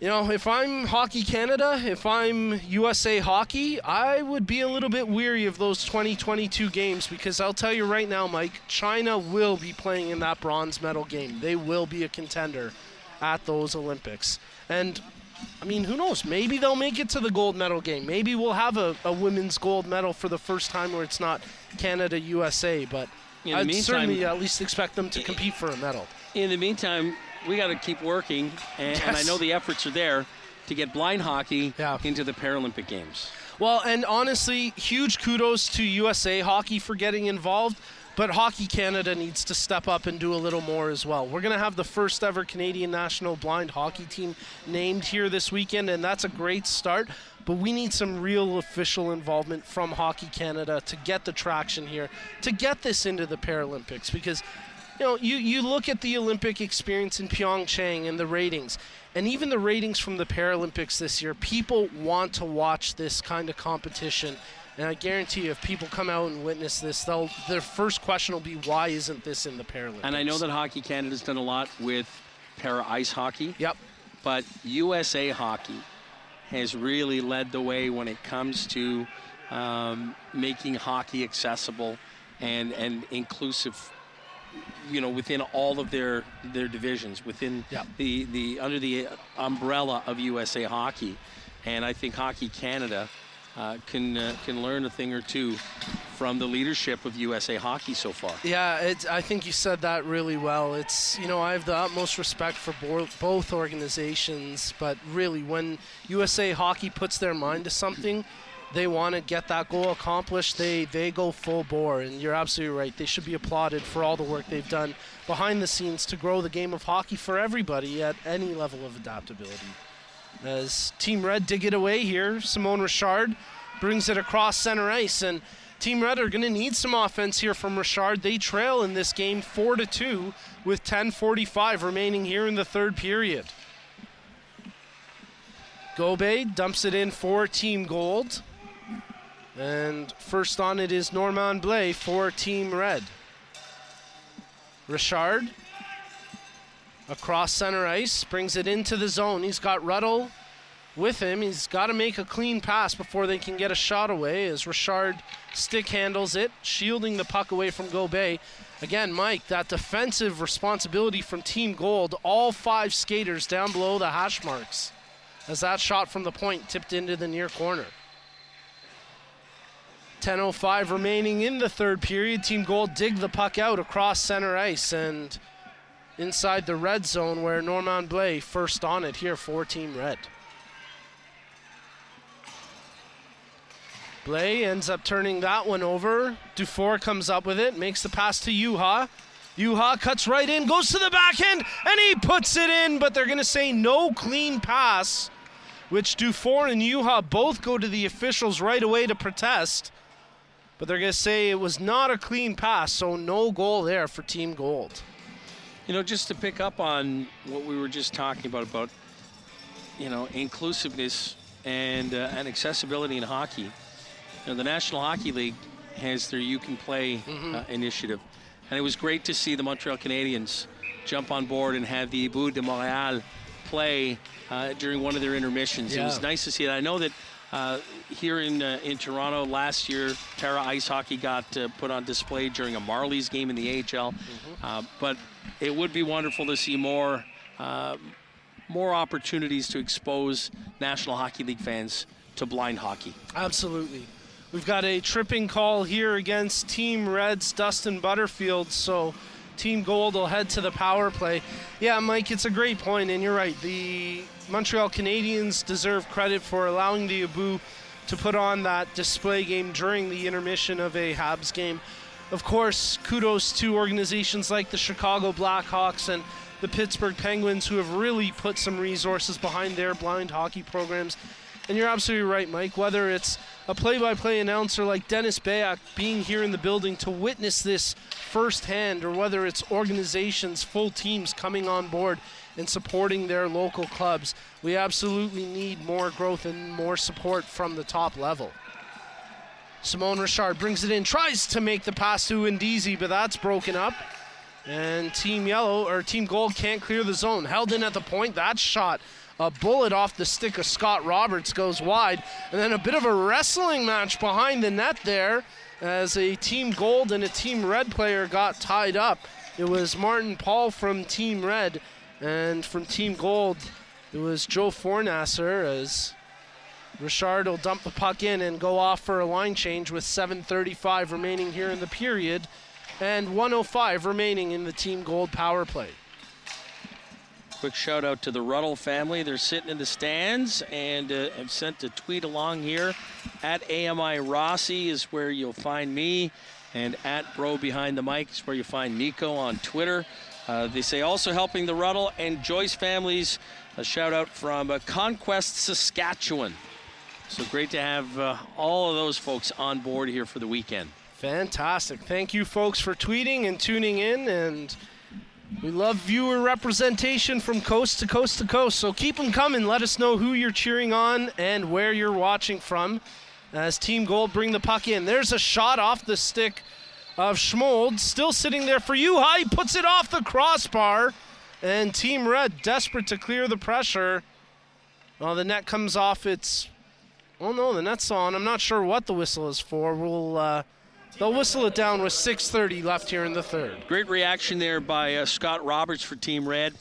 you know, if I'm Hockey Canada, if I'm USA Hockey, I would be a little bit weary of those 2022 games because I'll tell you right now, Mike, China will be playing in that bronze medal game. They will be a contender at those Olympics. And I mean, who knows? Maybe they'll make it to the gold medal game. Maybe we'll have a, a women's gold medal for the first time where it's not Canada USA, but In the I'd meantime- certainly at least expect them to compete for a medal. in the meantime, we got to keep working, and, and I know the efforts are there to get blind hockey Yeah. into the Paralympic Games. Well, and honestly, huge kudos to USA Hockey for getting involved, but Hockey Canada needs to step up and do a little more as well. We're going to have the first ever Canadian national blind hockey team named here this weekend, and that's a great start. But we need some real official involvement from Hockey Canada to get the traction here, to get this into the Paralympics, because you know, you, you look at the Olympic experience in Pyeongchang and the ratings, and even the ratings from the Paralympics this year, people want to watch this kind of competition. And I guarantee you, if people come out and witness this, they'll their first question will be, why isn't this in the Paralympics? And I know that Hockey Canada's done a lot with para ice hockey, Yep. but USA Hockey has really led the way when it comes to um, making hockey accessible and, and inclusive. You know, within all of their their divisions, within Yep. the the under the umbrella of USA Hockey, and I think Hockey Canada uh, can uh, can learn a thing or two from the leadership of USA Hockey so far. Yeah, I think you said that really well. It's you know I have the utmost respect for bo- both organizations, but really when USA Hockey puts their mind to something, they want to get that goal accomplished. They they go full bore, and you're absolutely right. They should be applauded for all the work they've done behind the scenes to grow the game of hockey for everybody at any level of adaptability. As Team Red dig it away here, Simone Richard brings it across center ice, and Team Red are going to need some offense here from Richard. They trail in this game four to two with 10:45 remaining here in the third period. Gobe dumps it in for Team Gold. And first on it is Norman Blay for Team Red. Richard across center ice, brings it into the zone. He's got Ruddle with him. He's got to make a clean pass before they can get a shot away as Richard stick handles it, shielding the puck away from Gobey. Again, Mike, that defensive responsibility from Team Gold, all five skaters down below the hash marks as that shot from the point tipped into the near corner. 10.05 remaining in the third period. Team Gold dig the puck out across center ice and inside the red zone where Norman Blay first on it here for Team Red. Blay ends up turning that one over. Dufour comes up with it, makes the pass to Yuha. Yuha cuts right in, goes to the backhand, and he puts it in, but they're going to say no clean pass, which Dufour and Yuha both go to the officials right away to protest. But they're going to say it was not a clean pass, so no goal there for Team Gold. You know, just to pick up on what we were just talking about, about, you know, inclusiveness and, uh, and accessibility in hockey. You know, the National Hockey League has their You Can Play uh, initiative. And it was great to see the Montreal Canadiens jump on board and have the Ibu de Montréal play uh, during one of their intermissions. It was nice to see that. I know that uh, here in uh, in Toronto last year, Tara Ice Hockey got uh, put on display during a Marlies game in the AHL. Uh, but it would be wonderful to see more uh, more opportunities to expose National Hockey League fans to blind hockey. Absolutely. We've got a tripping call here against Team Red's Dustin Butterfield, so Team Gold will head to the power play. Yeah, Mike, it's a great point, and you're right. The Montreal Canadiens deserve credit for allowing the Abu to put on that display game during the intermission of a Habs game. Of course, kudos to organizations like the Chicago Blackhawks and the Pittsburgh Penguins who have really put some resources behind their blind hockey programs. And you're absolutely right, Mike. Whether it's a play by play announcer like Dennis Beyak being here in the building to witness this firsthand, or whether it's organizations, full teams coming on board and supporting their local clubs, we absolutely need more growth and more support from the top level. Simone Richard brings it in, tries to make the pass to Indizi, but that's broken up. And Team Yellow or Team Gold can't clear the zone. Held in at the point. That shot, a bullet off the stick of Scott Roberts goes wide. And then a bit of a wrestling match behind the net there as a Team Gold and a Team Red player got tied up. It was Martin Paul from Team Red, and from Team Gold, it was Joe Fornasser as Richard will dump the puck in and go off for a line change with 7.35 remaining here in the period and 105 remaining in the Team Gold power play. Quick shout out to the Ruddle family. They're sitting in the stands and uh, have sent a tweet along here. At AMI Rossi is where you'll find me, and at Bro Behind the Mic is where you find Nico on Twitter. Uh, they say also helping the Ruddle and Joyce families. A shout out from uh, Conquest, Saskatchewan. So great to have uh, all of those folks on board here for the weekend. Fantastic. Thank you, folks, for tweeting and tuning in. And we love viewer representation from coast to coast to coast. So keep them coming. Let us know who you're cheering on and where you're watching from as Team Gold bring the puck in. There's a shot off the stick of Schmold. Still sitting there for you. He puts it off the crossbar. And Team Red desperate to clear the pressure. Well, the net comes off. It's. Oh no, the net's on. I'm not sure what the whistle is for. We'll. Uh, They'll whistle it down with 6.30 left here in the third. Great reaction there by uh, Scott Roberts for Team Red.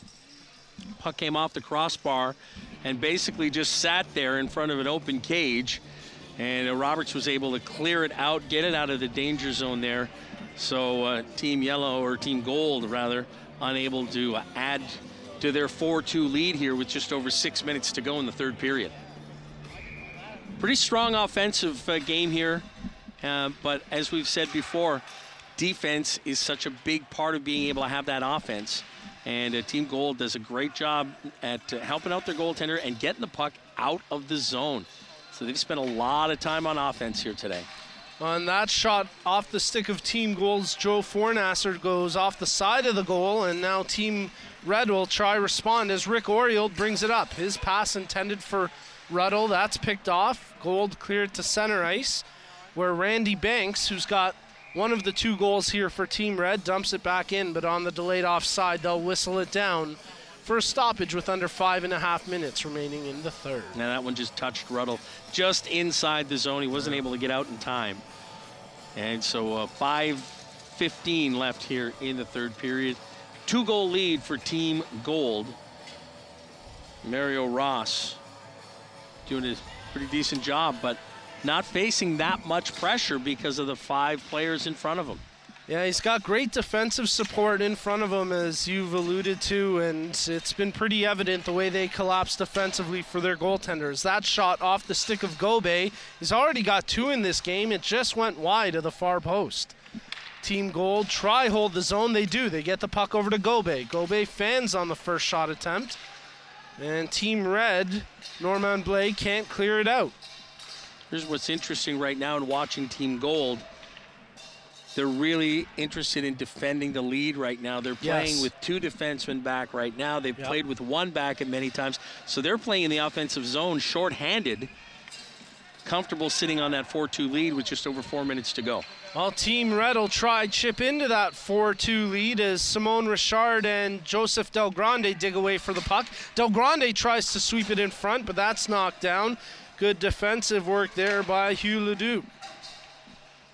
Puck came off the crossbar and basically just sat there in front of an open cage. And uh, Roberts was able to clear it out, get it out of the danger zone there. So uh, Team Yellow, or Team Gold rather, unable to uh, add to their 4-2 lead here with just over six minutes to go in the third period. Pretty strong offensive uh, game here. Uh, but as we've said before, defense is such a big part of being able to have that offense. And uh, Team Gold does a great job at uh, helping out their goaltender and getting the puck out of the zone. So they've spent a lot of time on offense here today. On that shot off the stick of Team Gold's Joe Fornasser goes off the side of the goal, and now Team Red will try respond as Rick Oriel brings it up. His pass intended for Ruddle, that's picked off. Gold cleared to center ice. where Randy Banks, who's got one of the two goals here for Team Red, dumps it back in, but on the delayed offside, they'll whistle it down for a stoppage with under five and a half minutes remaining in the third. Now that one just touched Ruddle just inside the zone. He wasn't able to get out in time. And so uh, 5.15 left here in the third period. Two goal lead for Team Gold. Mario Ross doing a pretty decent job, but not facing that much pressure because of the five players in front of him. Yeah, he's got great defensive support in front of him, as you've alluded to, and it's been pretty evident the way they collapse defensively for their goaltenders. That shot off the stick of Gobe, he's already got two in this game. It just went wide of the far post. Team Gold try hold the zone. They do. They get the puck over to Gobe. Gobe fans on the first shot attempt. And Team Red, Norman Blake can't clear it out. Here's what's interesting right now in watching Team Gold. They're really interested in defending the lead right now. They're playing Yes. with two defensemen back right now. They've Yep. played with one back at many times. So they're playing in the offensive zone shorthanded, comfortable sitting on that 4 2 lead with just over four minutes to go. Well, Team Red will try chip into that 4-2 lead as Simone Richard and Joseph Del Grande dig away for the puck. Del Grande tries to sweep it in front, but that's knocked down. Good defensive work there by Hugh Ledoux.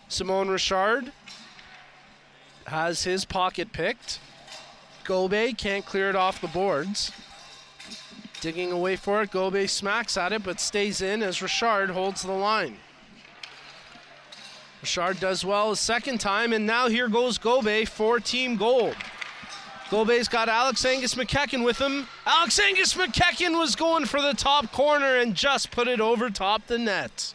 Simone Richard has his pocket picked. Gobe can't clear it off the boards. Digging away for it, Gobe smacks at it but stays in as Richard holds the line. Richard does well a second time, and now here goes Gobe for Team Gold. Gobe's got Alex Angus McKechnie with him. Alex Angus McKechnie was going for the top corner and just put it over top the net.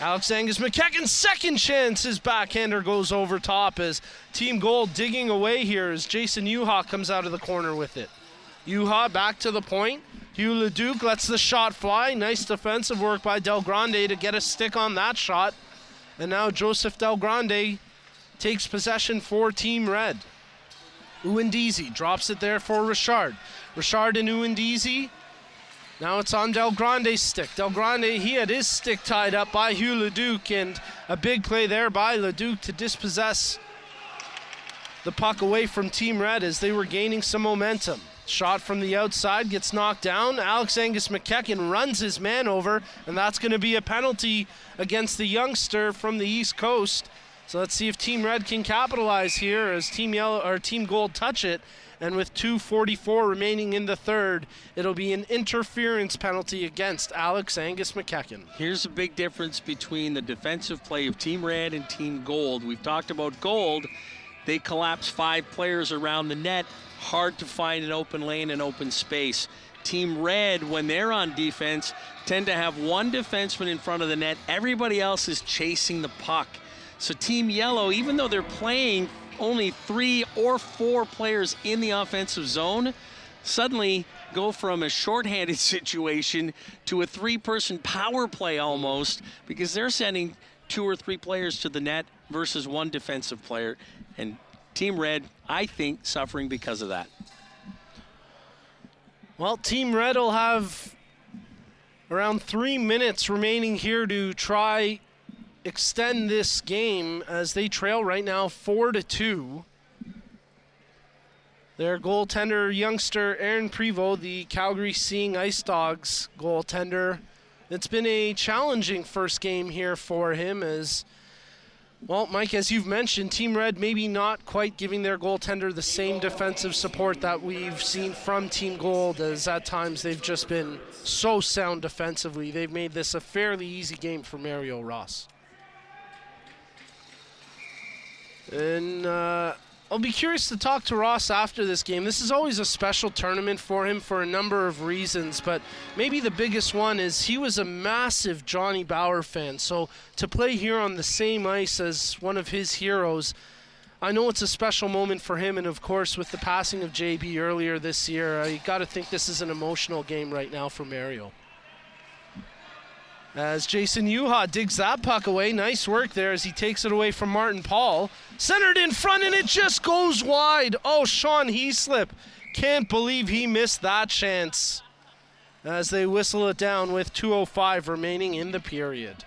Alex Angus McKechnie's second chance, his backhander goes over top as Team Gold digging away here as Jason Yuha comes out of the corner with it. Yuha back to the point. Hugh Leduc lets the shot fly. Nice defensive work by Del Grande to get a stick on that shot. And now Joseph Del Grande takes possession for Team Red. Uindizi drops it there for Richard. Richard and Uindizi. Now it's on Del Grande's stick. Del Grande, he had his stick tied up by Hugh Leduc, and a big play there by Leduc to dispossess the puck away from Team Red as they were gaining some momentum. Shot from the outside gets knocked down. Alex Angus McKechnie runs his man over, and that's going to be a penalty against the youngster from the East Coast. So let's see if Team Red can capitalize here as Team Yellow or Team Gold touch it. And with 2:44 remaining in the third, it'll be an interference penalty against Alex Angus McKechnie. Here's a big difference between the defensive play of Team Red and Team Gold. We've talked about Gold. They collapse five players around the net. Hard to find an open lane and open space. Team Red, when they're on defense, tend to have one defenseman in front of the net. Everybody else is chasing the puck. So Team Yellow, even though they're playing only three or four players in the offensive zone, suddenly go from a shorthanded [laughs] situation to a three person power play almost because they're sending two or three players to the net versus one defensive player. And Team Red, I think, suffering because of that. Well, Team Red will have around three minutes remaining here to try extend this game as they trail right now four to two. Their goaltender, youngster Aaron Prevost, the Calgary Seeing Ice Dogs goaltender. It's been a challenging first game here for him as well, Mike, as you've mentioned, Team Red maybe not quite giving their goaltender the same defensive support that we've seen from Team Gold, as at times they've just been so sound defensively. They've made this a fairly easy game for Mario Ross. And uh, I'll be curious to talk to Ross after this game. This is always a special tournament for him for a number of reasons, but maybe the biggest one is he was a massive Johnny Bower fan. So to play here on the same ice as one of his heroes, I know it's a special moment for him. And of course, with the passing of JB earlier this year, I got to think this is an emotional game right now for Mario. As Jason Yuha digs that puck away. Nice work there as he takes it away from Martin Paul. Centered in front and it just goes wide. Oh, Sean Heaslip. Can't believe he missed that chance. As they whistle it down with 2.05 remaining in the period.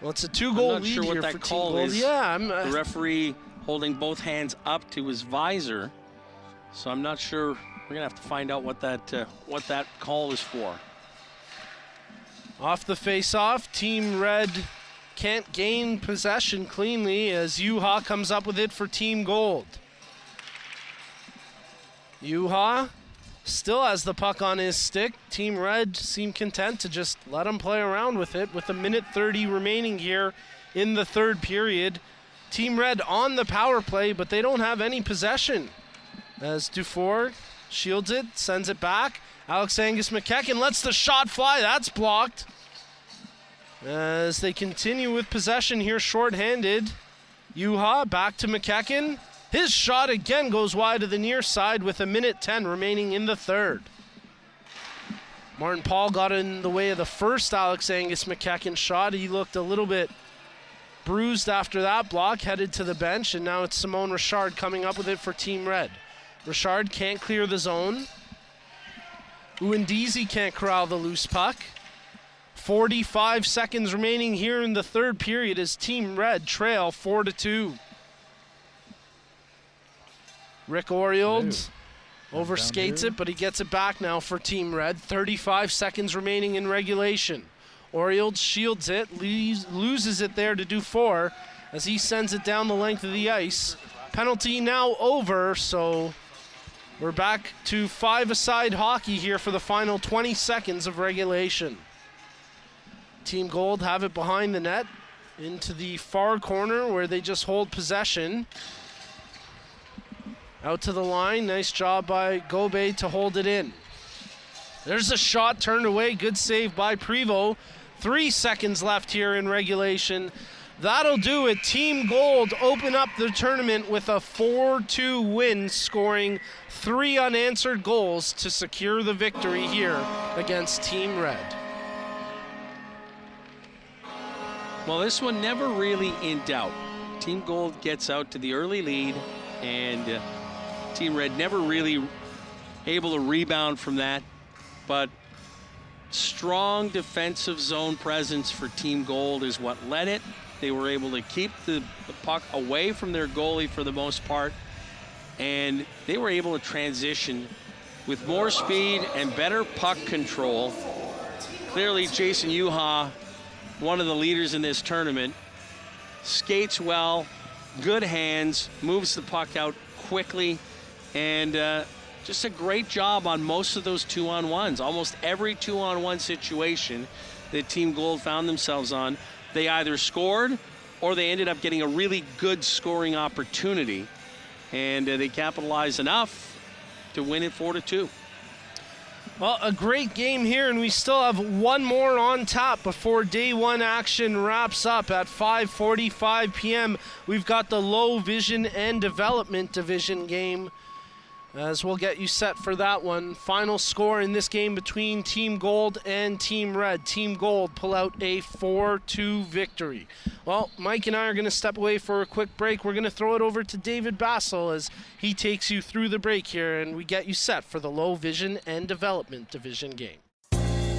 Well, it's a two-goal lead sure here for call is Yeah, I'm, uh, the referee holding both hands up to his visor, so I'm not sure we're gonna have to find out what that uh, what that call is for. Off the face-off, Team Red can't gain possession cleanly as Yuha comes up with it for Team Gold. Yuha still has the puck on his stick. Team Red seem content to just let him play around with it with a minute 30 remaining here in the third period. Team Red on the power play, but they don't have any possession. As Dufour shields it, sends it back. Alex Angus McKechnie lets the shot fly. That's blocked. As they continue with possession here, shorthanded. Yuha back to McKechnie. His shot again goes wide to the near side with a minute 10 remaining in the third. Martin Paul got in the way of the first Alex Angus McKechnie shot. He looked a little bit bruised after that block, headed to the bench, and now it's Simone Richard coming up with it for Team Red. Richard can't clear the zone. Uindizi can't corral the loose puck. 45 seconds remaining here in the third period as Team Red trail 4 to 2. Rick Oriold overskates it, but he gets it back now for Team Red. 35 seconds remaining in regulation. Oriold shields it, leaves, loses it there to Dufour as he sends it down the length of the ice. Penalty now over, so we're back to five-a-side hockey here for the final 20 seconds of regulation. Team Gold have it behind the net into the far corner where they just hold possession. Out to the line. Nice job by Gobe to hold it in. There's a shot turned away. Good save by Prevo. Three seconds left here in regulation. That'll do it. Team Gold open up the tournament with a 4 2 win, scoring three unanswered goals to secure the victory here against Team Red. Well, this one never really in doubt. Team Gold gets out to the early lead, and uh, Team Red never really able to rebound from that. But strong defensive zone presence for Team Gold is what led it. They were able to keep the, the puck away from their goalie for the most part, and they were able to transition with more speed and better puck control. Clearly, Jason Yuha one of the leaders in this tournament. Skates well, good hands, moves the puck out quickly, and uh, just a great job on most of those two on ones. Almost every two on one situation that Team Gold found themselves on, they either scored or they ended up getting a really good scoring opportunity. And uh, they capitalized enough to win it 4 to 2. Well, a great game here, and we still have one more on top before day one action wraps up at 5:45 p.m. We've got the low vision and development division game. As we'll get you set for that one. Final score in this game between Team Gold and Team Red. Team Gold pull out a 4 2 victory. Well, Mike and I are going to step away for a quick break. We're going to throw it over to David Bassel as he takes you through the break here and we get you set for the low vision and development division game.